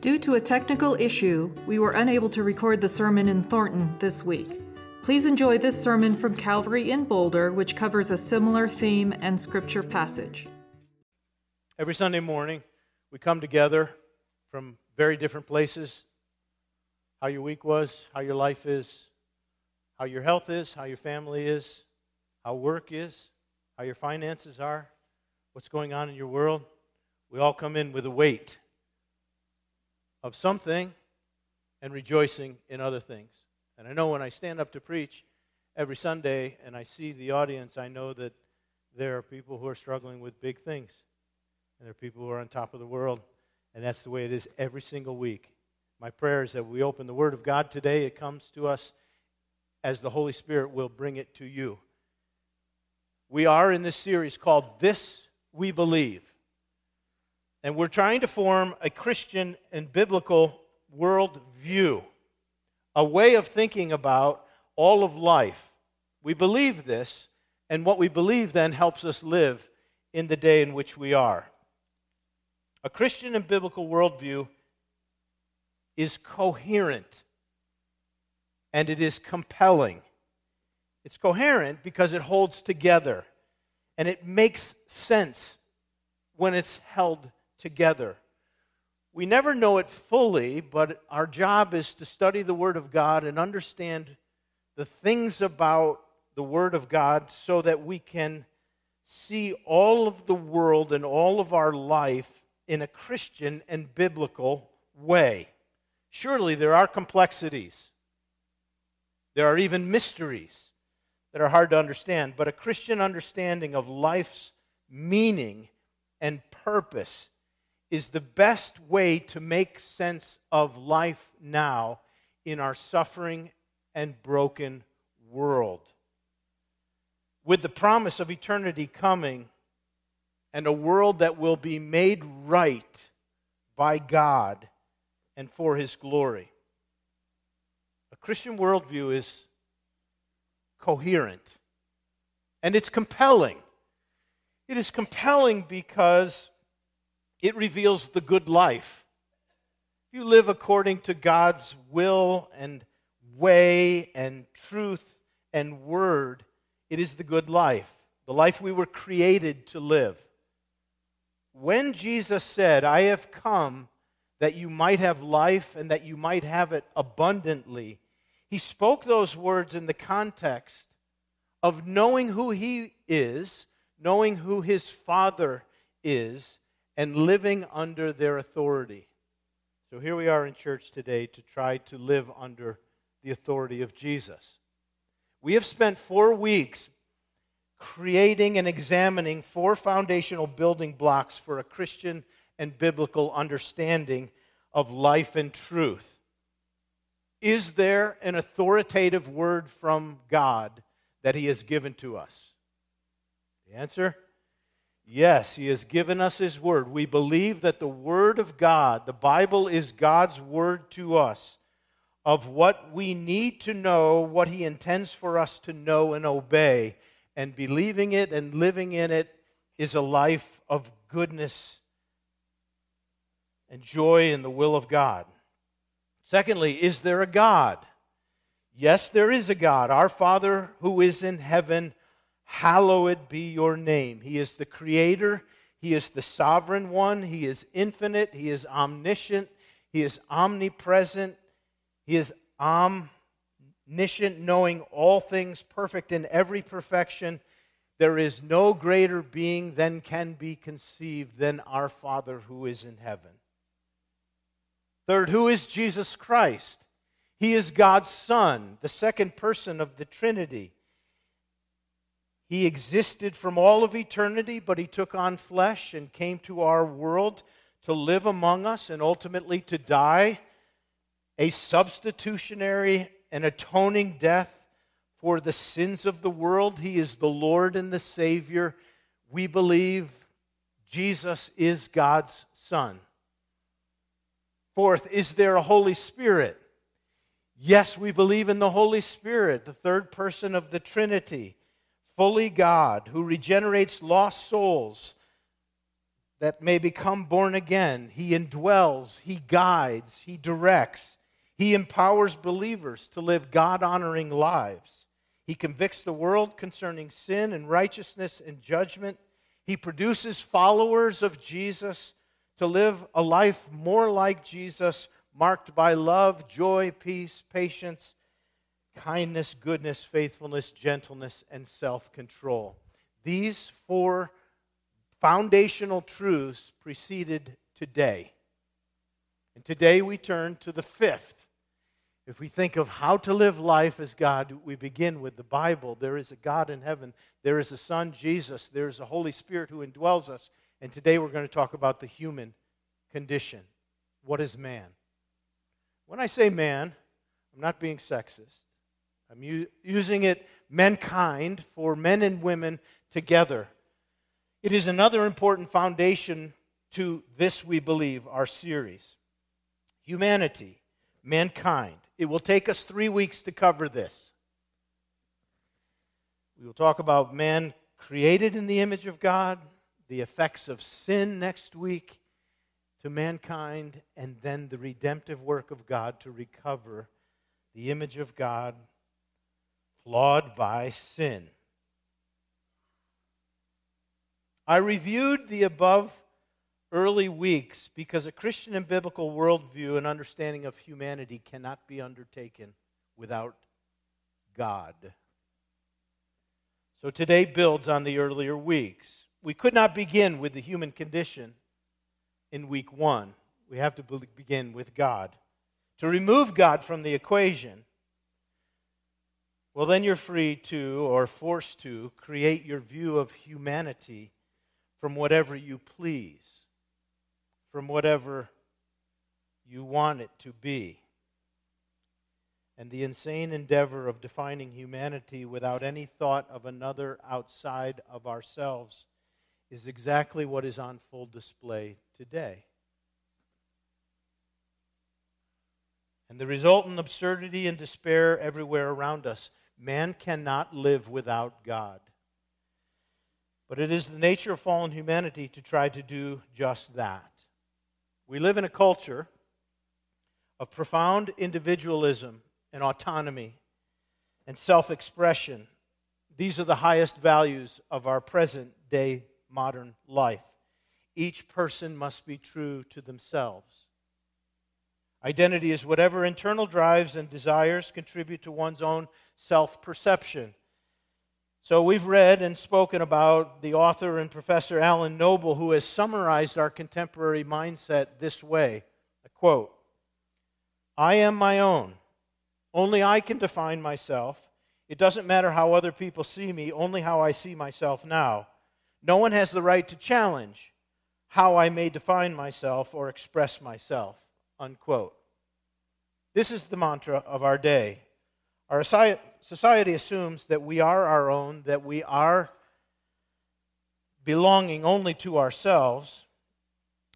Due to a technical issue, we were unable to record the sermon in Thornton this week. Please enjoy this sermon from Calvary in Boulder, which covers a similar theme and scripture passage. Every Sunday morning, we come together from very different places. How your week was, how your life is, how your health is, how your family is, how work is, how your finances are, what's going on in your world. We all come in with a weight of something and rejoicing in other things. And I know when I stand up to preach every Sunday and I see the audience, I know that there are people who are struggling with big things. And there are people who are on top of the world. And that's the way it is every single week. My prayer is that we open the Word of God today. It comes to us as the Holy Spirit will bring it to you. We are in this series called This We Believe. And we're trying to form a Christian and biblical worldview, a way of thinking about all of life. We believe this, and what we believe then helps us live in the day in which we are. A Christian and biblical worldview is coherent and it is compelling. It's coherent because it holds together and it makes sense when it's held together. We never know it fully, but our job is to study the Word of God and understand the things about the Word of God so that we can see all of the world and all of our life in a Christian and biblical way. Surely there are complexities, there are even mysteries that are hard to understand, but a Christian understanding of life's meaning and purpose is the best way to make sense of life now in our suffering and broken world. With the promise of eternity coming and a world that will be made right by God and for His glory. A Christian worldview is coherent and it's compelling. It is compelling because it reveals the good life. If you live according to God's will and way and truth and word, it is the good life, the life we were created to live. When Jesus said, I have come that you might have life and that you might have it abundantly, he spoke those words in the context of knowing who he is, knowing who his Father is, and living under their authority. So here we are in church today to try to live under the authority of Jesus. We have spent four weeks creating and examining four foundational building blocks for a Christian and biblical understanding of life and truth. Is there an authoritative word from God that He has given to us? The answer Yes, He has given us His Word. We believe that the Word of God, the Bible, is God's Word to us of what we need to know, what He intends for us to know and obey. And believing it and living in it is a life of goodness and joy in the will of God. Secondly, is there a God? Yes, there is a God. Our Father who is in heaven Hallowed be your name. He is the creator, He is the sovereign one, He is infinite, He is omniscient, He is omnipresent, He is omniscient, knowing all things, perfect in every perfection. There is no greater being than can be conceived than our Father who is in heaven. Third, who is Jesus Christ? He is God's Son, the second person of the Trinity. He existed from all of eternity, but he took on flesh and came to our world to live among us and ultimately to die a substitutionary and atoning death for the sins of the world. He is the Lord and the Savior. We believe Jesus is God's Son. Fourth, is there a Holy Spirit? Yes, we believe in the Holy Spirit, the third person of the Trinity fully God, who regenerates lost souls, that may become born again. He indwells, He guides, He directs, He empowers believers to live God honoring lives. He convicts the world concerning sin and righteousness and judgment. He produces followers of Jesus to live a life more like Jesus, marked by love, joy, peace, patience, kindness, goodness, faithfulness, gentleness, and self control. These four foundational truths preceded today. And today we turn to the fifth. If we think of how to live life as God, we begin with the Bible. There is a God in heaven, there is a Son, Jesus, there is a Holy Spirit who indwells us. And today we're going to talk about the human condition. What is man? When I say man, I'm not being sexist. I'm u- using it mankind for men and women together. It is another important foundation to this, we believe, our series. Humanity, mankind. It will take us three weeks to cover this. We will talk about man created in the image of God, the effects of sin next week to mankind, and then the redemptive work of God to recover the image of God flawed by sin. I reviewed the above early weeks because a Christian and biblical worldview and understanding of humanity cannot be undertaken without God. So today builds on the earlier weeks. We could not begin with the human condition in week one. We have to begin with God. To remove God from the equation, well, then you're free to, or forced to, create your view of humanity from whatever you please, from whatever you want it to be. And the insane endeavor of defining humanity without any thought of another outside of ourselves is exactly what is on full display today. And the resultant absurdity and despair everywhere around us. Man cannot live without God. But it is the nature of fallen humanity to try to do just that. We live in a culture of profound individualism and autonomy and self expression. These are the highest values of our present day modern life. Each person must be true to themselves. Identity is whatever internal drives and desires contribute to one's own self perception. So we've read and spoken about the author and professor Alan Noble, who has summarized our contemporary mindset this way I quote, I am my own. Only I can define myself. It doesn't matter how other people see me, only how I see myself now. No one has the right to challenge how I may define myself or express myself. Unquote. This is the mantra of our day. Our society assumes that we are our own, that we are belonging only to ourselves,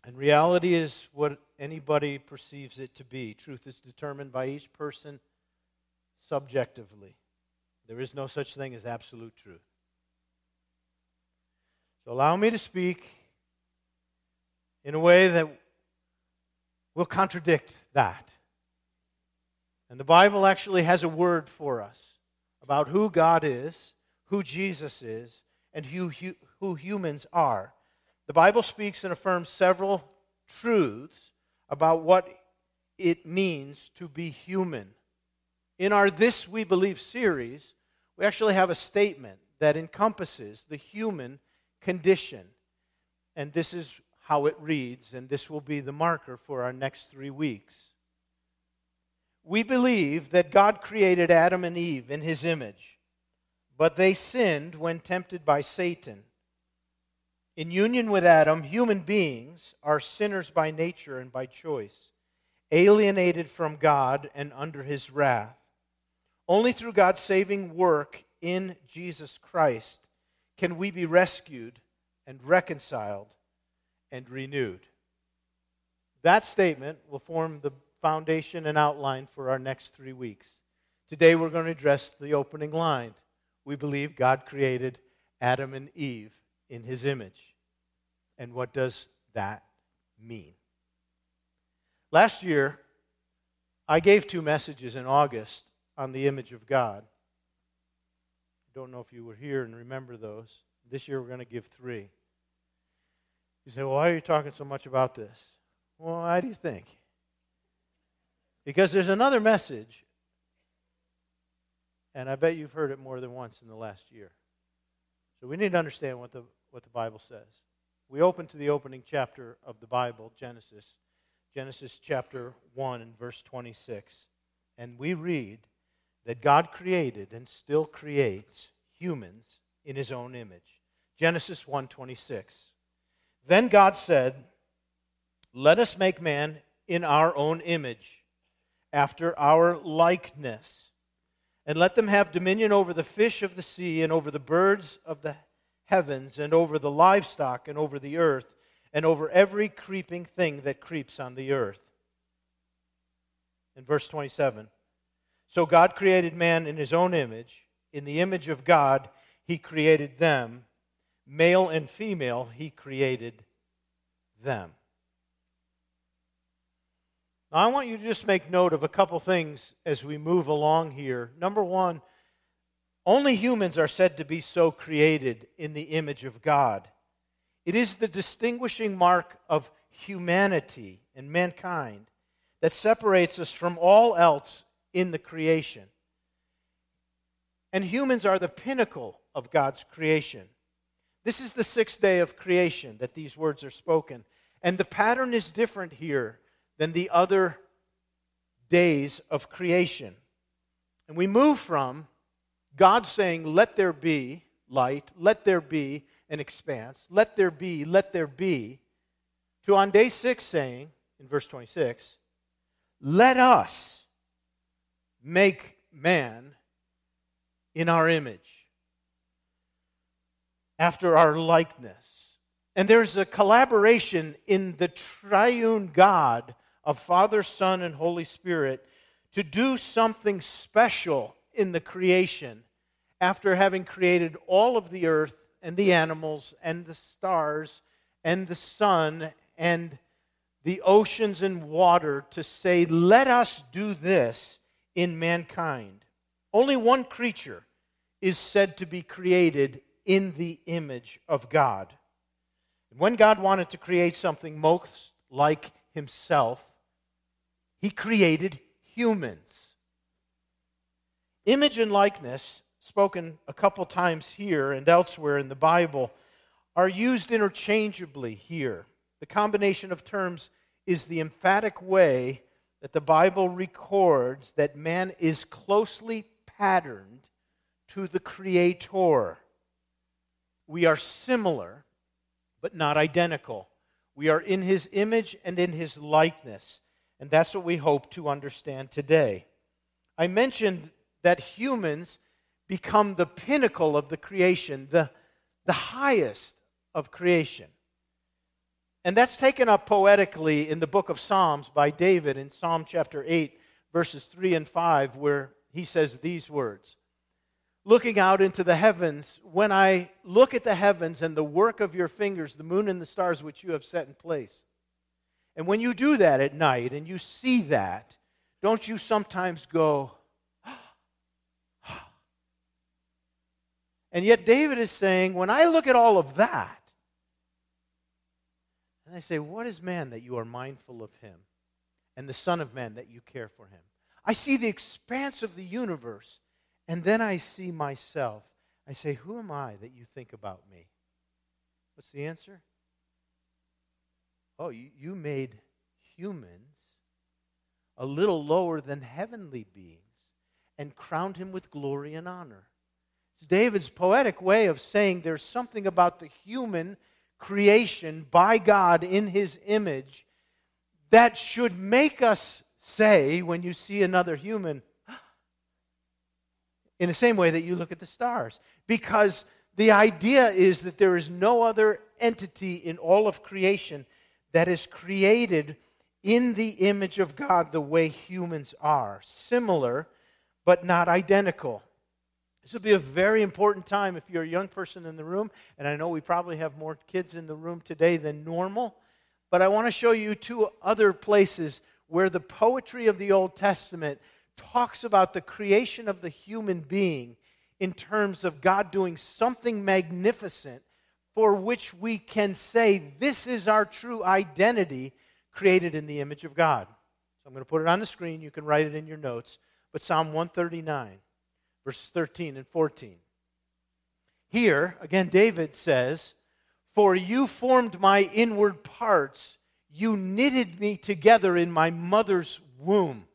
and reality is what anybody perceives it to be. Truth is determined by each person subjectively. There is no such thing as absolute truth. So allow me to speak in a way that will contradict that. And the Bible actually has a word for us about who God is, who Jesus is, and who, who humans are. The Bible speaks and affirms several truths about what it means to be human. In our This We Believe series, we actually have a statement that encompasses the human condition. And this is how it reads, and this will be the marker for our next three weeks. We believe that God created Adam and Eve in his image, but they sinned when tempted by Satan. In union with Adam, human beings are sinners by nature and by choice, alienated from God and under his wrath. Only through God's saving work in Jesus Christ can we be rescued and reconciled and renewed. That statement will form the foundation and outline for our next three weeks. Today we're going to address the opening line. We believe God created Adam and Eve in his image. And what does that mean? Last year, I gave two messages in August on the image of God. I don't know if you were here and remember those. This year, we're going to give three. You say, well, why are you talking so much about this? Well, why do you think? Because there's another message, and I bet you've heard it more than once in the last year. So we need to understand what the, what the Bible says. We open to the opening chapter of the Bible, Genesis, Genesis chapter 1 and verse 26. And we read that God created and still creates humans in his own image. Genesis 1:26. Then God said, "Let us make man in our own image, after our likeness, and let them have dominion over the fish of the sea and over the birds of the heavens and over the livestock and over the earth and over every creeping thing that creeps on the earth." In verse 27, so God created man in his own image, in the image of God he created them male and female, he created them. Now, I want you to just make note of a couple things as we move along here. Number one, only humans are said to be so created in the image of God. It is the distinguishing mark of humanity and mankind that separates us from all else in the creation. And humans are the pinnacle of God's creation. This is the sixth day of creation that these words are spoken. And the pattern is different here than the other days of creation. And we move from God saying, Let there be light, let there be an expanse, let there be, let there be, to on day six saying, in verse 26, Let us make man in our image after our likeness. And there's a collaboration in the triune God of Father, Son, and Holy Spirit to do something special in the creation after having created all of the earth and the animals and the stars and the sun and the oceans and water to say, let us do this in mankind. Only one creature is said to be created in the image of God. When God wanted to create something most like himself, he created humans. Image and likeness, spoken a couple times here and elsewhere in the Bible, are used interchangeably here. The combination of terms is the emphatic way that the Bible records that man is closely patterned to the Creator. We are similar, but not identical. We are in his image and in his likeness. And that's what we hope to understand today. I mentioned that humans become the pinnacle of the creation, the, the highest of creation. And that's taken up poetically in the book of Psalms by David in Psalm chapter 8, verses 3 and 5, where he says these words looking out into the heavens, when I look at the heavens and the work of your fingers, the moon and the stars which you have set in place. And when you do that at night and you see that, don't you sometimes go, and yet David is saying, when I look at all of that, and I say, What is man that you are mindful of him? And the Son of Man that you care for him? I see the expanse of the universe and then I see myself. I say, Who am I that you think about me? What's the answer? Oh, you, you made humans a little lower than heavenly beings and crowned him with glory and honor. It's David's poetic way of saying there's something about the human creation by God in his image that should make us say, when you see another human, in the same way that you look at the stars. Because the idea is that there is no other entity in all of creation that is created in the image of God the way humans are. Similar, but not identical. This will be a very important time if you're a young person in the room, and I know we probably have more kids in the room today than normal. But I want to show you two other places where the poetry of the Old Testament talks about the creation of the human being in terms of God doing something magnificent for which we can say this is our true identity created in the image of God. So I'm going to put it on the screen. You can write it in your notes. But Psalm 139, verses 13 and 14. Here, again, David says, For you formed my inward parts, you knitted me together in my mother's womb.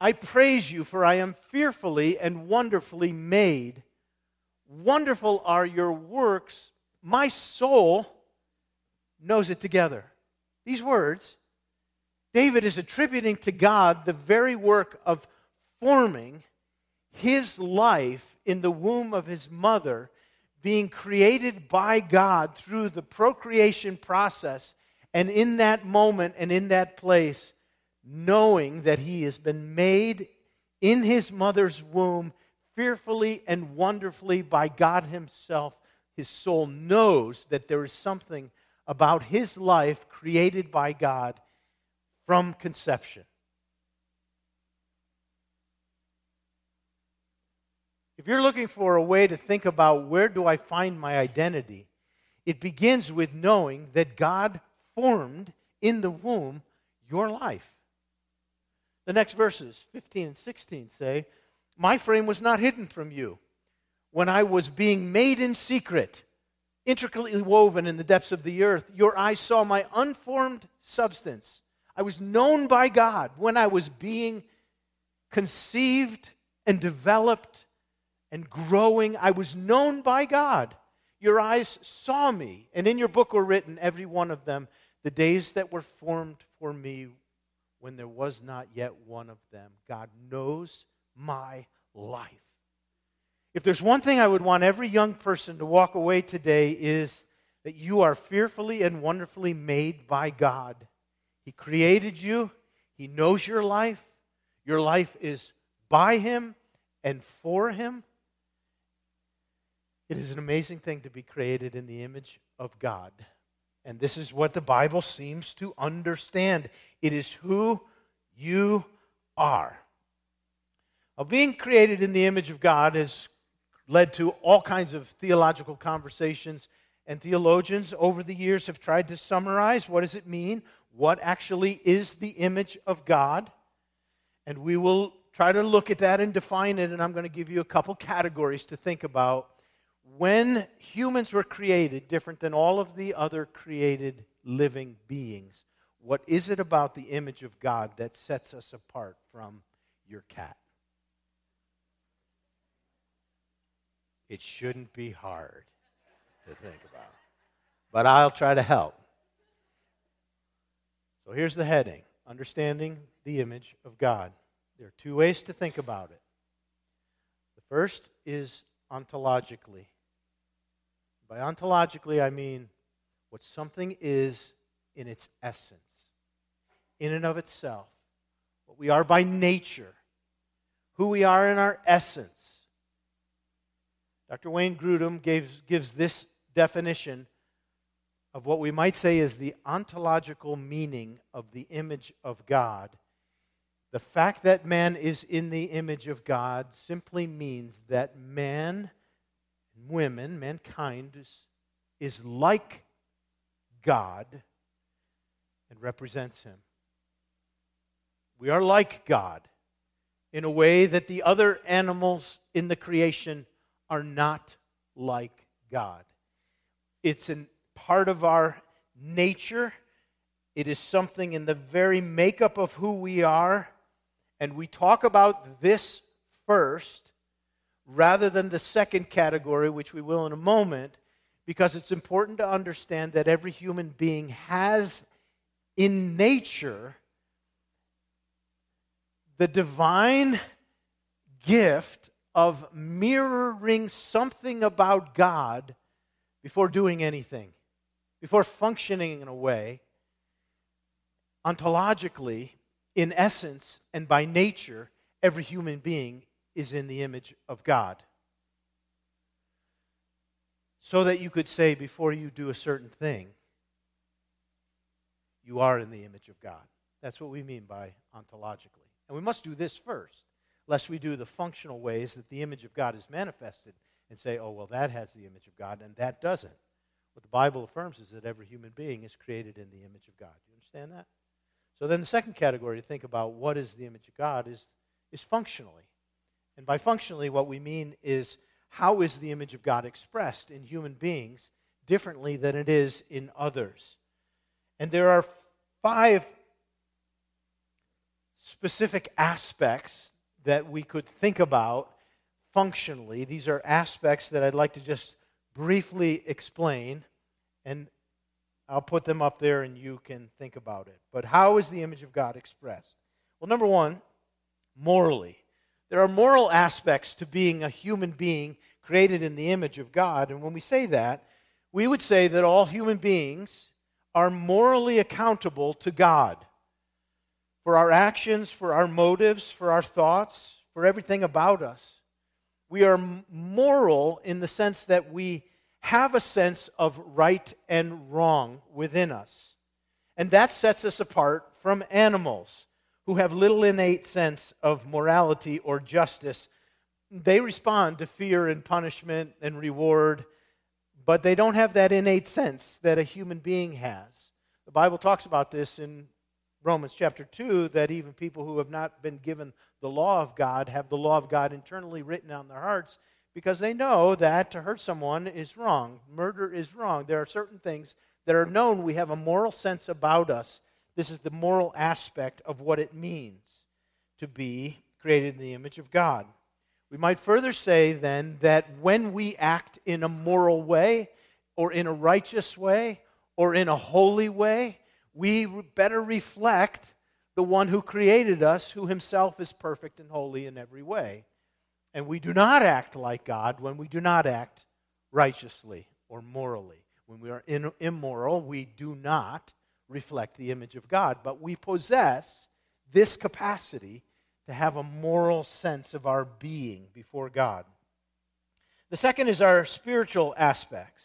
I praise you, for I am fearfully and wonderfully made. Wonderful are your works. My soul knows it together. These words, David is attributing to God the very work of forming his life in the womb of his mother, being created by God through the procreation process, and in that moment and in that place, knowing that he has been made in his mother's womb fearfully and wonderfully by God himself. His soul knows that there is something about his life created by God from conception. If you're looking for a way to think about where do I find my identity, it begins with knowing that God formed in the womb your life. The next verses, 15 and 16, say, My frame was not hidden from you when I was being made in secret, intricately woven in the depths of the earth. Your eyes saw my unformed substance. I was known by God when I was being conceived and developed and growing. I was known by God. Your eyes saw me, and in your book were written, every one of them, the days that were formed for me when there was not yet one of them. God knows my life. If there's one thing I would want every young person to walk away today is that you are fearfully and wonderfully made by God. He created you. He knows your life. Your life is by him and for him. It is an amazing thing to be created in the image of God. And this is what the Bible seems to understand it is who you are. Now, being created in the image of God has led to all kinds of theological conversations, and theologians over the years have tried to summarize what does it mean? What actually is the image of God? And we will try to look at that and define it, and I'm going to give you a couple categories to think about when humans were created, different than all of the other created living beings, what is it about the image of God that sets us apart from your cat? It shouldn't be hard to think about, but I'll try to help. So here's the heading Understanding the image of God. There are two ways to think about it. The first is ontologically. By ontologically, I mean what something is in its essence, in and of itself, what we are by nature, who we are in our essence. Dr. Wayne Grudem gives, gives this definition of what we might say is the ontological meaning of the image of God. The fact that man is in the image of God simply means that man and women, mankind, is, is like God and represents Him. We are like God in a way that the other animals in the creation are not like God. It's a part of our nature. It is something in the very makeup of who we are. And we talk about this first rather than the second category, which we will in a moment, because it's important to understand that every human being has in nature the divine gift of mirroring something about God before doing anything, before functioning in a way. Ontologically, in essence, and by nature, every human being is in the image of God. So that you could say before you do a certain thing, you are in the image of God. That's what we mean by ontologically. And we must do this first, lest we do the functional ways that the image of God is manifested and say, oh, well, that has the image of God and that doesn't. What the Bible affirms is that every human being is created in the image of God. Do you understand that? So then the second category to think about what is the image of God is, is functionally. And by functionally, what we mean is how is the image of God expressed in human beings differently than it is in others? And there are five specific aspects that we could think about functionally. These are aspects that I'd like to just briefly explain, and I'll put them up there and you can think about it. But how is the image of God expressed? Well, number one, morally. There are moral aspects to being a human being created in the image of God. And when we say that, we would say that all human beings are morally accountable to God for our actions, for our motives, for our thoughts, for everything about us. We are moral in the sense that we have a sense of right and wrong within us. And that sets us apart from animals who have little innate sense of morality or justice. They respond to fear and punishment and reward, but they don't have that innate sense that a human being has. The Bible talks about this in Romans chapter 2 that even people who have not been given the law of God have the law of God internally written on their hearts because they know that to hurt someone is wrong. Murder is wrong. There are certain things that are known. We have a moral sense about us. This is the moral aspect of what it means to be created in the image of God. We might further say then that when we act in a moral way, or in a righteous way, or in a holy way, we better reflect the one who created us, who himself is perfect and holy in every way. And we do not act like God when we do not act righteously or morally. When we are in, immoral, we do not reflect the image of God. But we possess this capacity to have a moral sense of our being before God. The second is our spiritual aspects.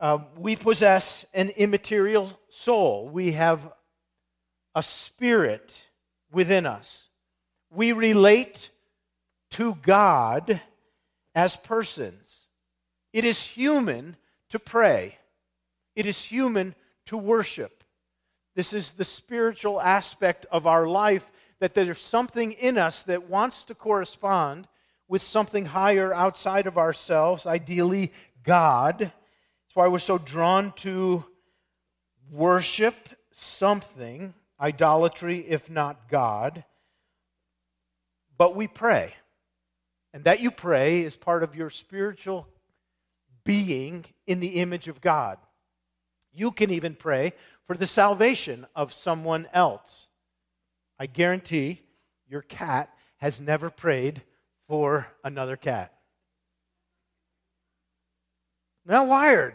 Uh, we possess an immaterial soul. We have a spirit within us. We relate to God as persons. It is human to pray, it is human to worship. This is the spiritual aspect of our life that there's something in us that wants to correspond with something higher outside of ourselves, ideally God. Why we're so drawn to worship something, idolatry, if not God. But we pray. And that you pray is part of your spiritual being in the image of God. You can even pray for the salvation of someone else. I guarantee your cat has never prayed for another cat. Now, wired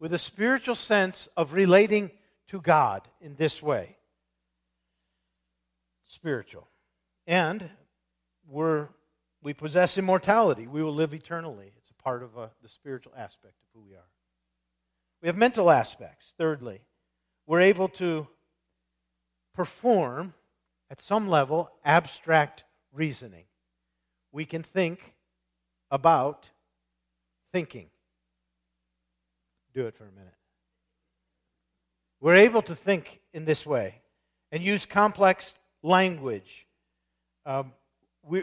with a spiritual sense of relating to God in this way. Spiritual. And we're we possess immortality. We will live eternally. It's a part of uh, the spiritual aspect of who we are. We have mental aspects. Thirdly, we're able to perform, at some level, abstract reasoning. We can think about thinking. Do it for a minute. We're able to think in this way and use complex language. Um,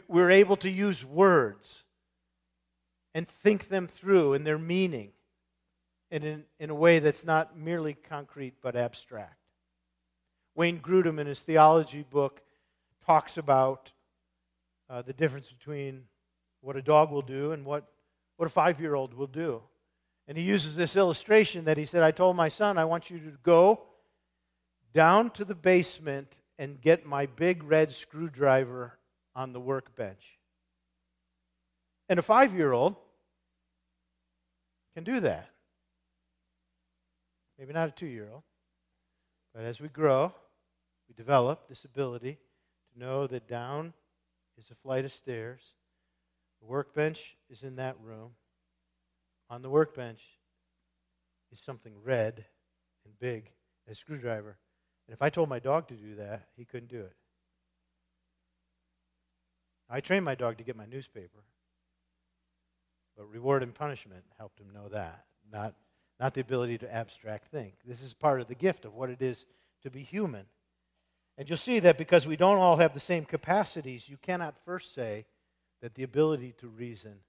we're able to use words and think them through and their meaning and in, in a way that's not merely concrete but abstract. Wayne Grudem, in his theology book, talks about uh, the difference between what a dog will do and what, what a five year old will do. And he uses this illustration that he said, I told my son, I want you to go down to the basement and get my big red screwdriver on the workbench. And a five year old can do that. Maybe not a two year old. But as we grow, we develop this ability to know that down is a flight of stairs. The workbench is in that room. On the workbench is something red and big a screwdriver. And if I told my dog to do that, he couldn't do it. I trained my dog to get my newspaper. But reward and punishment helped him know that, not, not the ability to abstract think. This is part of the gift of what it is to be human. And you'll see that because we don't all have the same capacities, you cannot first say that the ability to reason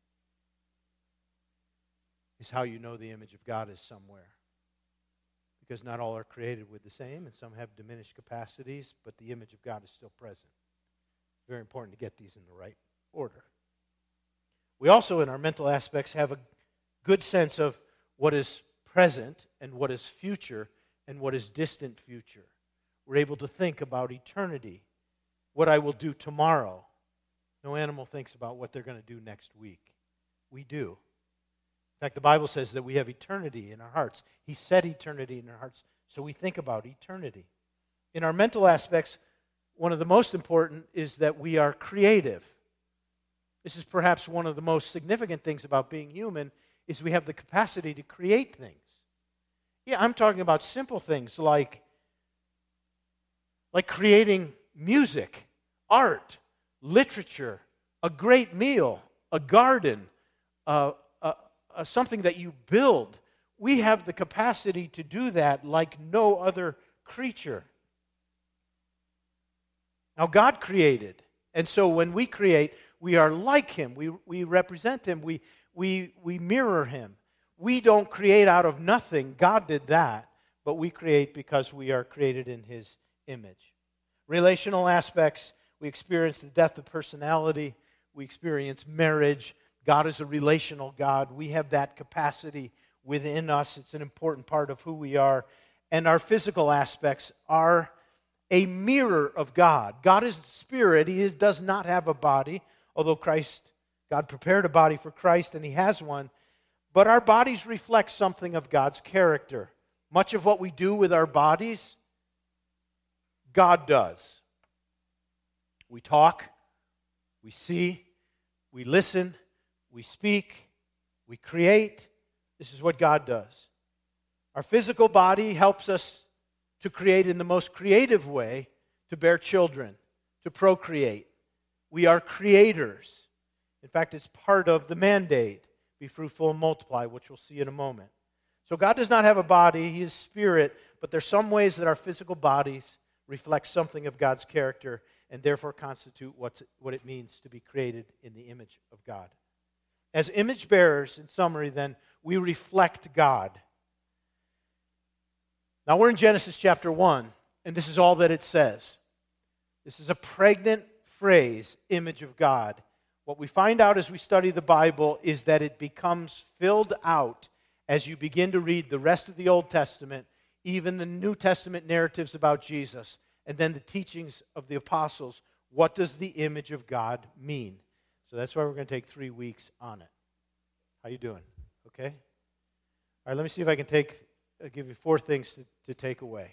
is how you know the image of God is somewhere. Because not all are created with the same, and some have diminished capacities, but the image of God is still present. Very important to get these in the right order. We also, in our mental aspects, have a good sense of what is present and what is future and what is distant future. We're able to think about eternity, what I will do tomorrow. No animal thinks about what they're going to do next week. We do. In fact, the Bible says that we have eternity in our hearts. He set eternity in our hearts, so we think about eternity. In our mental aspects, one of the most important is that we are creative. This is perhaps one of the most significant things about being human is we have the capacity to create things. Yeah, I'm talking about simple things like like creating music, art, literature, a great meal, a garden, uh, uh, something that you build. We have the capacity to do that like no other creature. Now, God created. And so when we create, we are like Him. We, we represent Him. We, we, we mirror Him. We don't create out of nothing. God did that. But we create because we are created in His image. Relational aspects, we experience the death of personality. We experience marriage. God is a relational God. We have that capacity within us. It's an important part of who we are. And our physical aspects are a mirror of God. God is spirit. He is, does not have a body, although Christ, God prepared a body for Christ and he has one. But our bodies reflect something of God's character. Much of what we do with our bodies, God does. We talk, we see, we listen, we speak, we create. This is what God does. Our physical body helps us to create in the most creative way to bear children, to procreate. We are creators. In fact, it's part of the mandate be fruitful and multiply, which we'll see in a moment. So, God does not have a body, He is spirit, but there's some ways that our physical bodies reflect something of God's character and therefore constitute what's, what it means to be created in the image of God. As image bearers, in summary, then, we reflect God. Now we're in Genesis chapter 1, and this is all that it says. This is a pregnant phrase, image of God. What we find out as we study the Bible is that it becomes filled out as you begin to read the rest of the Old Testament, even the New Testament narratives about Jesus, and then the teachings of the apostles. What does the image of God mean? That's why we're going to take three weeks on it. How you doing? Okay? All right, let me see if I can take, uh, give you four things to, to take away,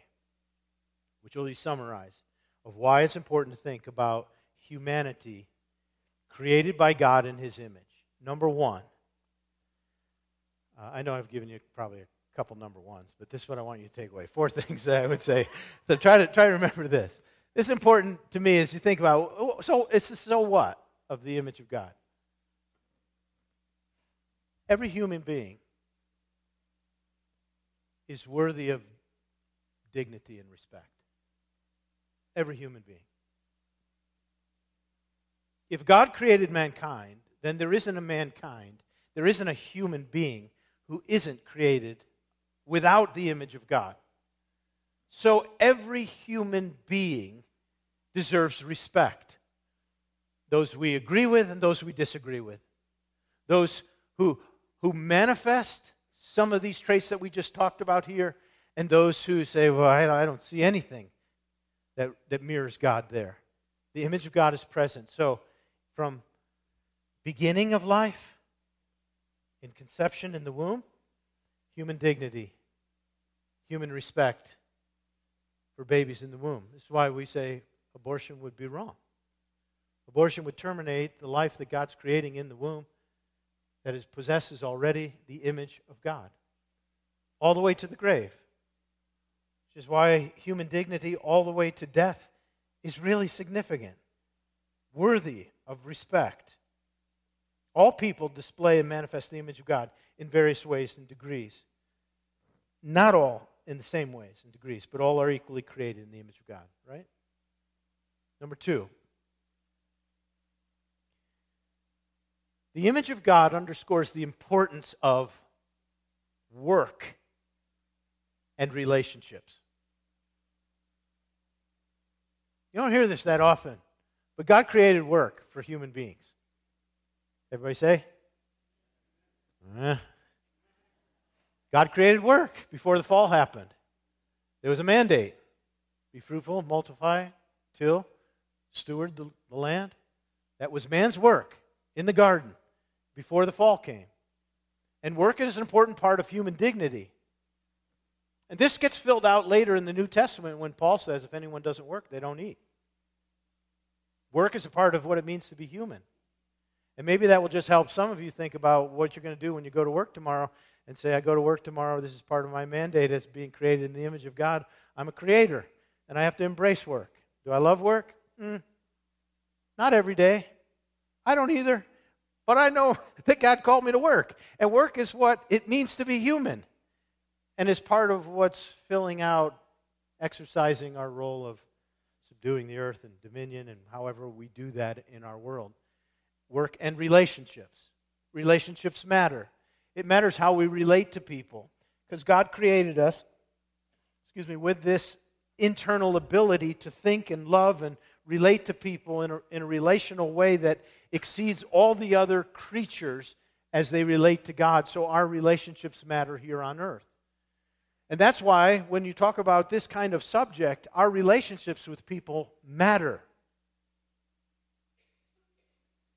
which will be summarize of why it's important to think about humanity created by God in His image. Number one, uh, I know I've given you probably a couple number ones, but this is what I want you to take away. Four things that I would say. So try to try to remember this. This is important to me as you think about. Oh, so it's so what? Of the image of God. Every human being is worthy of dignity and respect. Every human being. If God created mankind, then there isn't a mankind, there isn't a human being who isn't created without the image of God. So every human being deserves respect those we agree with and those we disagree with. Those who, who manifest some of these traits that we just talked about here, and those who say, Well, I, don't see anything that, that mirrors God there. The image of God is present. So, from beginning of life, in conception in the womb, human dignity, human respect for babies in the womb. This is why we say abortion would be wrong. Abortion would terminate the life that God's creating in the womb that is, possesses already the image of God, all the way to the grave. which is why human dignity all the way to death is really significant, worthy of respect. All people display and manifest the image of God in various ways and degrees. Not all in the same ways and degrees, but all are equally created in the image of God, right? Number two, the image of God underscores the importance of work and relationships. You don't hear this that often, but God created work for human beings. Everybody say? Eh. God created work before the fall happened. There was a mandate be fruitful, multiply, till, steward the, the land. That was man's work in the garden before the fall came. And work is an important part of human dignity. And this gets filled out later in the New Testament when Paul says if anyone doesn't work, they don't eat. Work is a part of what it means to be human. And maybe that will just help some of you think about what you're going to do when you go to work tomorrow and say, I go to work tomorrow. This is part of my mandate as being created in the image of God. I'm a creator, and I have to embrace work. Do I love work? Mm, not every day. I don't either. But I know that God called me to work. And work is what it means to be human and is part of what's filling out, exercising our role of subduing the earth and dominion and however we do that in our world. Work and relationships. Relationships matter. It matters how we relate to people because God created us, excuse me, with this internal ability to think and love and relate to people in a, in a relational way that exceeds all the other creatures as they relate to God. So our relationships matter here on earth. And that's why when you talk about this kind of subject, our relationships with people matter.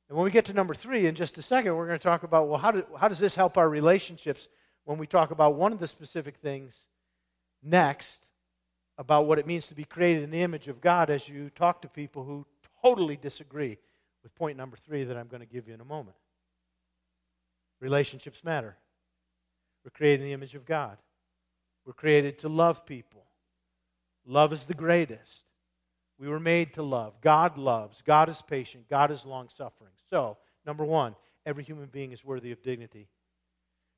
And when we get to number three in just a second, we're going to talk about well, how, do, how does this help our relationships when we talk about one of the specific things next about what it means to be created in the image of God as you talk to people who totally disagree with point number three that I'm going to give you in a moment. Relationships matter. We're created in the image of God. We're created to love people. Love is the greatest. We were made to love. God loves. God is patient. God is long suffering. So, number one, every human being is worthy of dignity.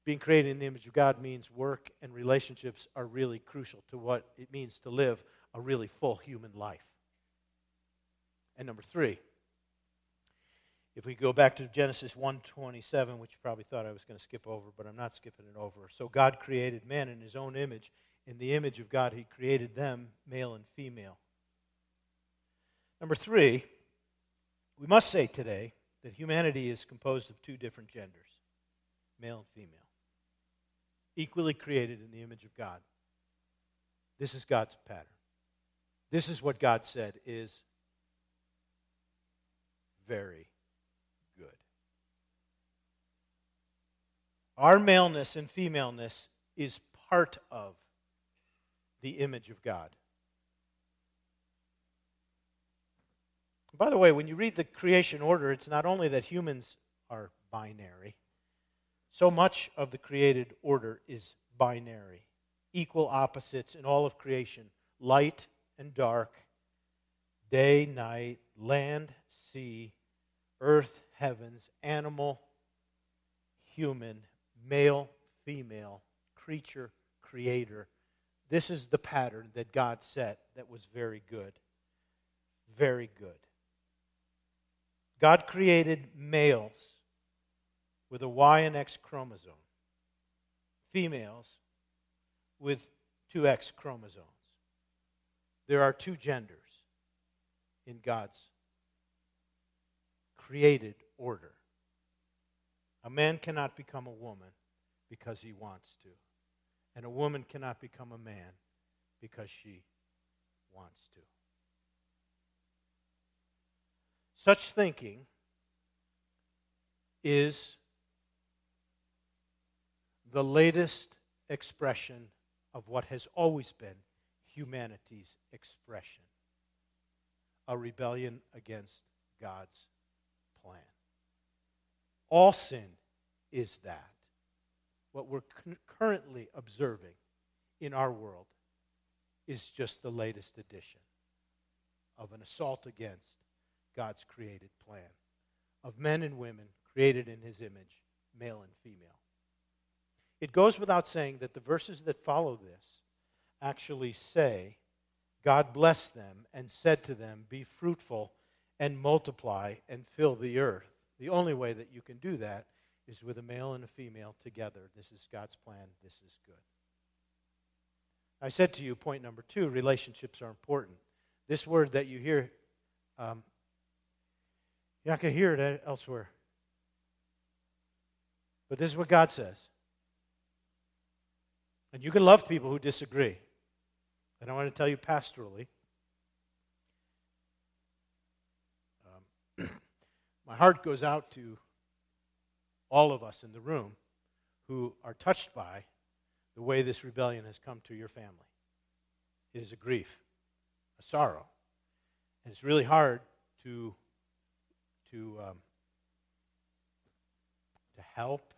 Being created in the image of God means work and relationships are really crucial to what it means to live a really full human life. And number three, if we go back to Genesis 1:27, which you probably thought I was going to skip over, but I'm not skipping it over. So God created man in his own image. In the image of God, he created them, male and female. Number three, we must say today that humanity is composed of two different genders, male and female equally created in the image of God. This is God's pattern. This is what God said is very good. Our maleness and femaleness is part of the image of God. By the way, when you read the creation order, it's not only that humans are binary, so much of the created order is binary, equal opposites in all of creation light and dark, day, night, land, sea, earth, heavens, animal, human, male, female, creature, creator. This is the pattern that God set that was very good. Very good. God created males with a Y and X chromosome, females with two X chromosomes. There are two genders in God's created order. A man cannot become a woman because he wants to, and a woman cannot become a man because she wants to. Such thinking is the latest expression of what has always been humanity's expression a rebellion against God's plan. All sin is that. What we're currently observing in our world is just the latest edition of an assault against God's created plan of men and women created in his image, male and female. It goes without saying that the verses that follow this actually say, God blessed them and said to them, Be fruitful and multiply and fill the earth. The only way that you can do that is with a male and a female together. This is God's plan. This is good. I said to you, point number two relationships are important. This word that you hear, um, you're not going to hear it elsewhere. But this is what God says. And you can love people who disagree. And I want to tell you pastorally. Um, my heart goes out to all of us in the room who are touched by the way this rebellion has come to your family. It is a grief, a sorrow. And it's really hard to, to, um, to help,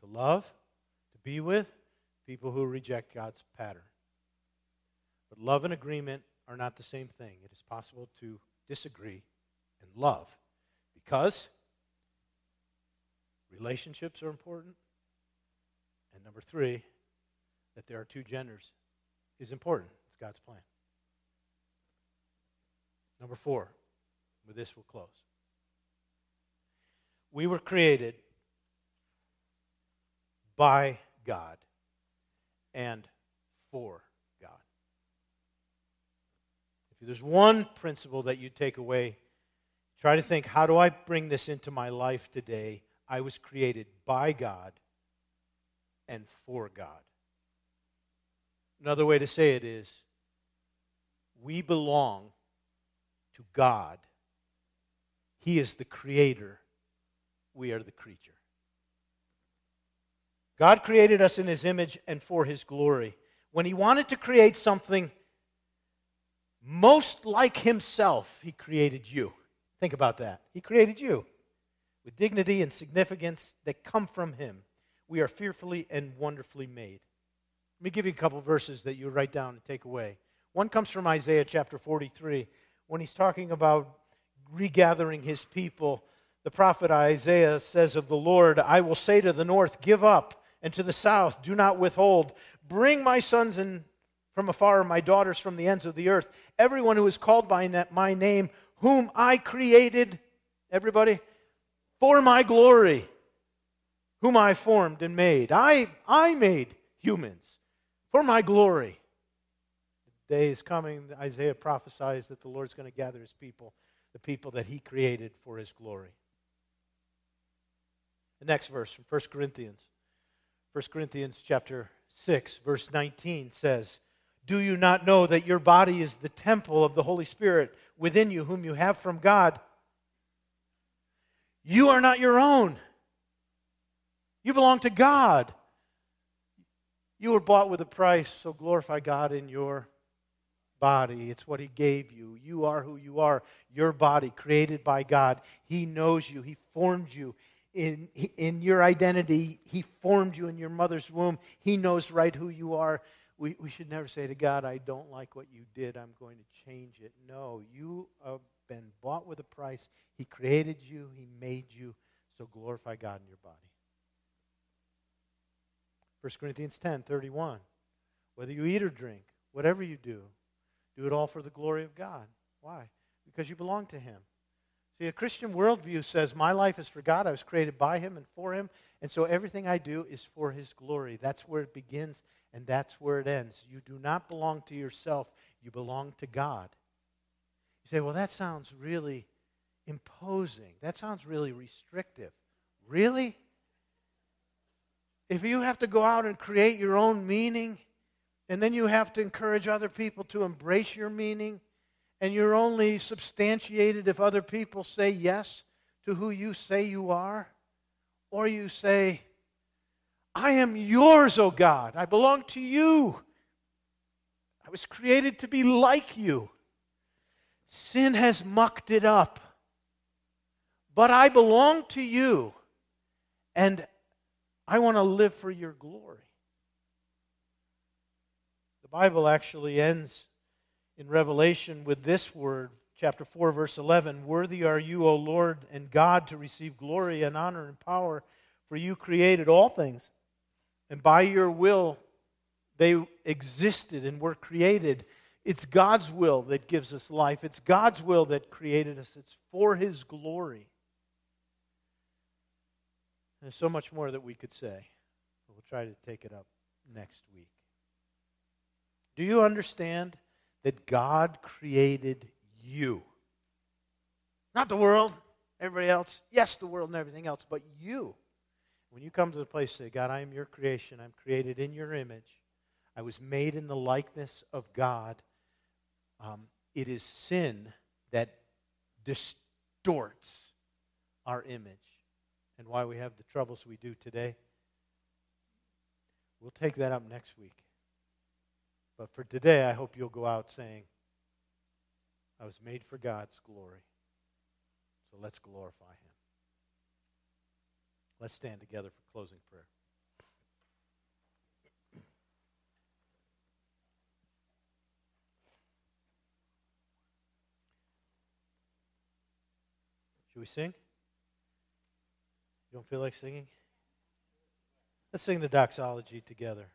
to love, to be with people who reject God's pattern. But love and agreement are not the same thing. It is possible to disagree and love because relationships are important. And number three, that there are two genders is important. It's God's plan. Number four, with this we'll close. We were created by God and for God. If there's one principle that you take away, try to think how do I bring this into my life today? I was created by God and for God. Another way to say it is we belong to God. He is the creator, we are the creature. God created us in His image and for His glory. When He wanted to create something most like Himself, He created you. Think about that. He created you with dignity and significance that come from Him. We are fearfully and wonderfully made. Let me give you a couple verses that you write down and take away. One comes from Isaiah chapter 43 when he's talking about regathering his people. The prophet Isaiah says of the Lord, I will say to the north, Give up, and to the south, Do not withhold. Bring my sons in from afar, my daughters from the ends of the earth. Everyone who is called by my name, whom I created, everybody, for my glory, whom I formed and made. I, I made humans for my glory. The day is coming, Isaiah prophesies that the Lord's going to gather his people, the people that he created for his glory. The next verse from 1 Corinthians. 1 Corinthians chapter 6, verse 19 says, Do you not know that your body is the temple of the Holy Spirit within you, whom you have from God? You are not your own. You belong to God. You were bought with a price, so glorify God in your body. It's what He gave you. You are who you are. Your body, created by God. He knows you, He formed you. In, in your identity, He formed you in your mother's womb. He knows right who you are. We, we should never say to God, I don't like what you did. I'm going to change it. No, you have been bought with a price. He created you, He made you. So glorify God in your body. 1 Corinthians 10 31. Whether you eat or drink, whatever you do, do it all for the glory of God. Why? Because you belong to Him. See, a Christian worldview says, My life is for God. I was created by Him and for Him. And so everything I do is for His glory. That's where it begins and that's where it ends. You do not belong to yourself, you belong to God. You say, Well, that sounds really imposing. That sounds really restrictive. Really? if you have to go out and create your own meaning, and then you have to encourage other people to embrace your meaning, and you're only substantiated if other people say yes to who you say you are, or you say, I am yours, O God. I belong to you. I was created to be like you. Sin has mucked it up. But I belong to you. And I want to live for your glory. The Bible actually ends in Revelation with this word, chapter 4, verse 11 Worthy are you, O Lord and God, to receive glory and honor and power, for you created all things, and by your will they existed and were created. It's God's will that gives us life. It's God's will that created us. It's for His glory. There's so much more that we could say. We'll try to take it up next week. Do you understand that God created you? Not the world, everybody else. Yes, the world and everything else, but you. When you come to the place, say, God, I am your creation. I'm created in your image. I was made in the likeness of God. Um, it is sin that distorts our image and why we have the troubles we do today. We'll take that up next week. But for today, I hope you'll go out saying, I was made for God's glory. So let's glorify Him. Let's stand together for closing prayer. Should we sing? You don't feel like singing? Let's sing the doxology together.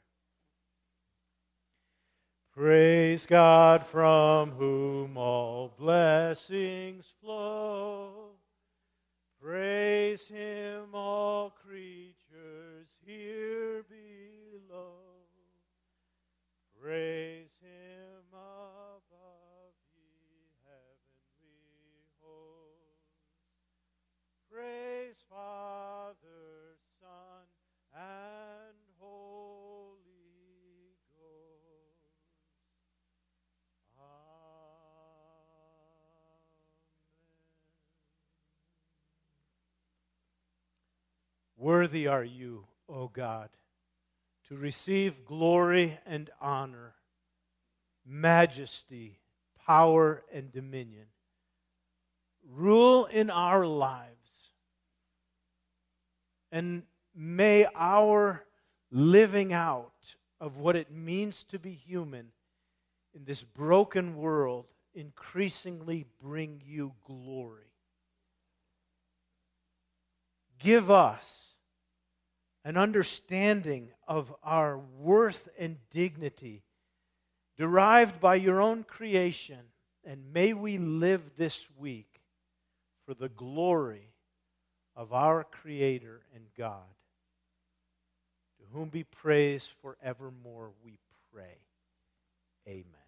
Praise God from whom all blessings flow. Praise Him, all creatures here below. Worthy are you, O God, to receive glory and honor, majesty, power, and dominion. Rule in our lives. And may our living out of what it means to be human in this broken world increasingly bring you glory. Give us an understanding of our worth and dignity derived by your own creation, and may we live this week for the glory of our Creator and God, to whom be praise forevermore, we pray. Amen.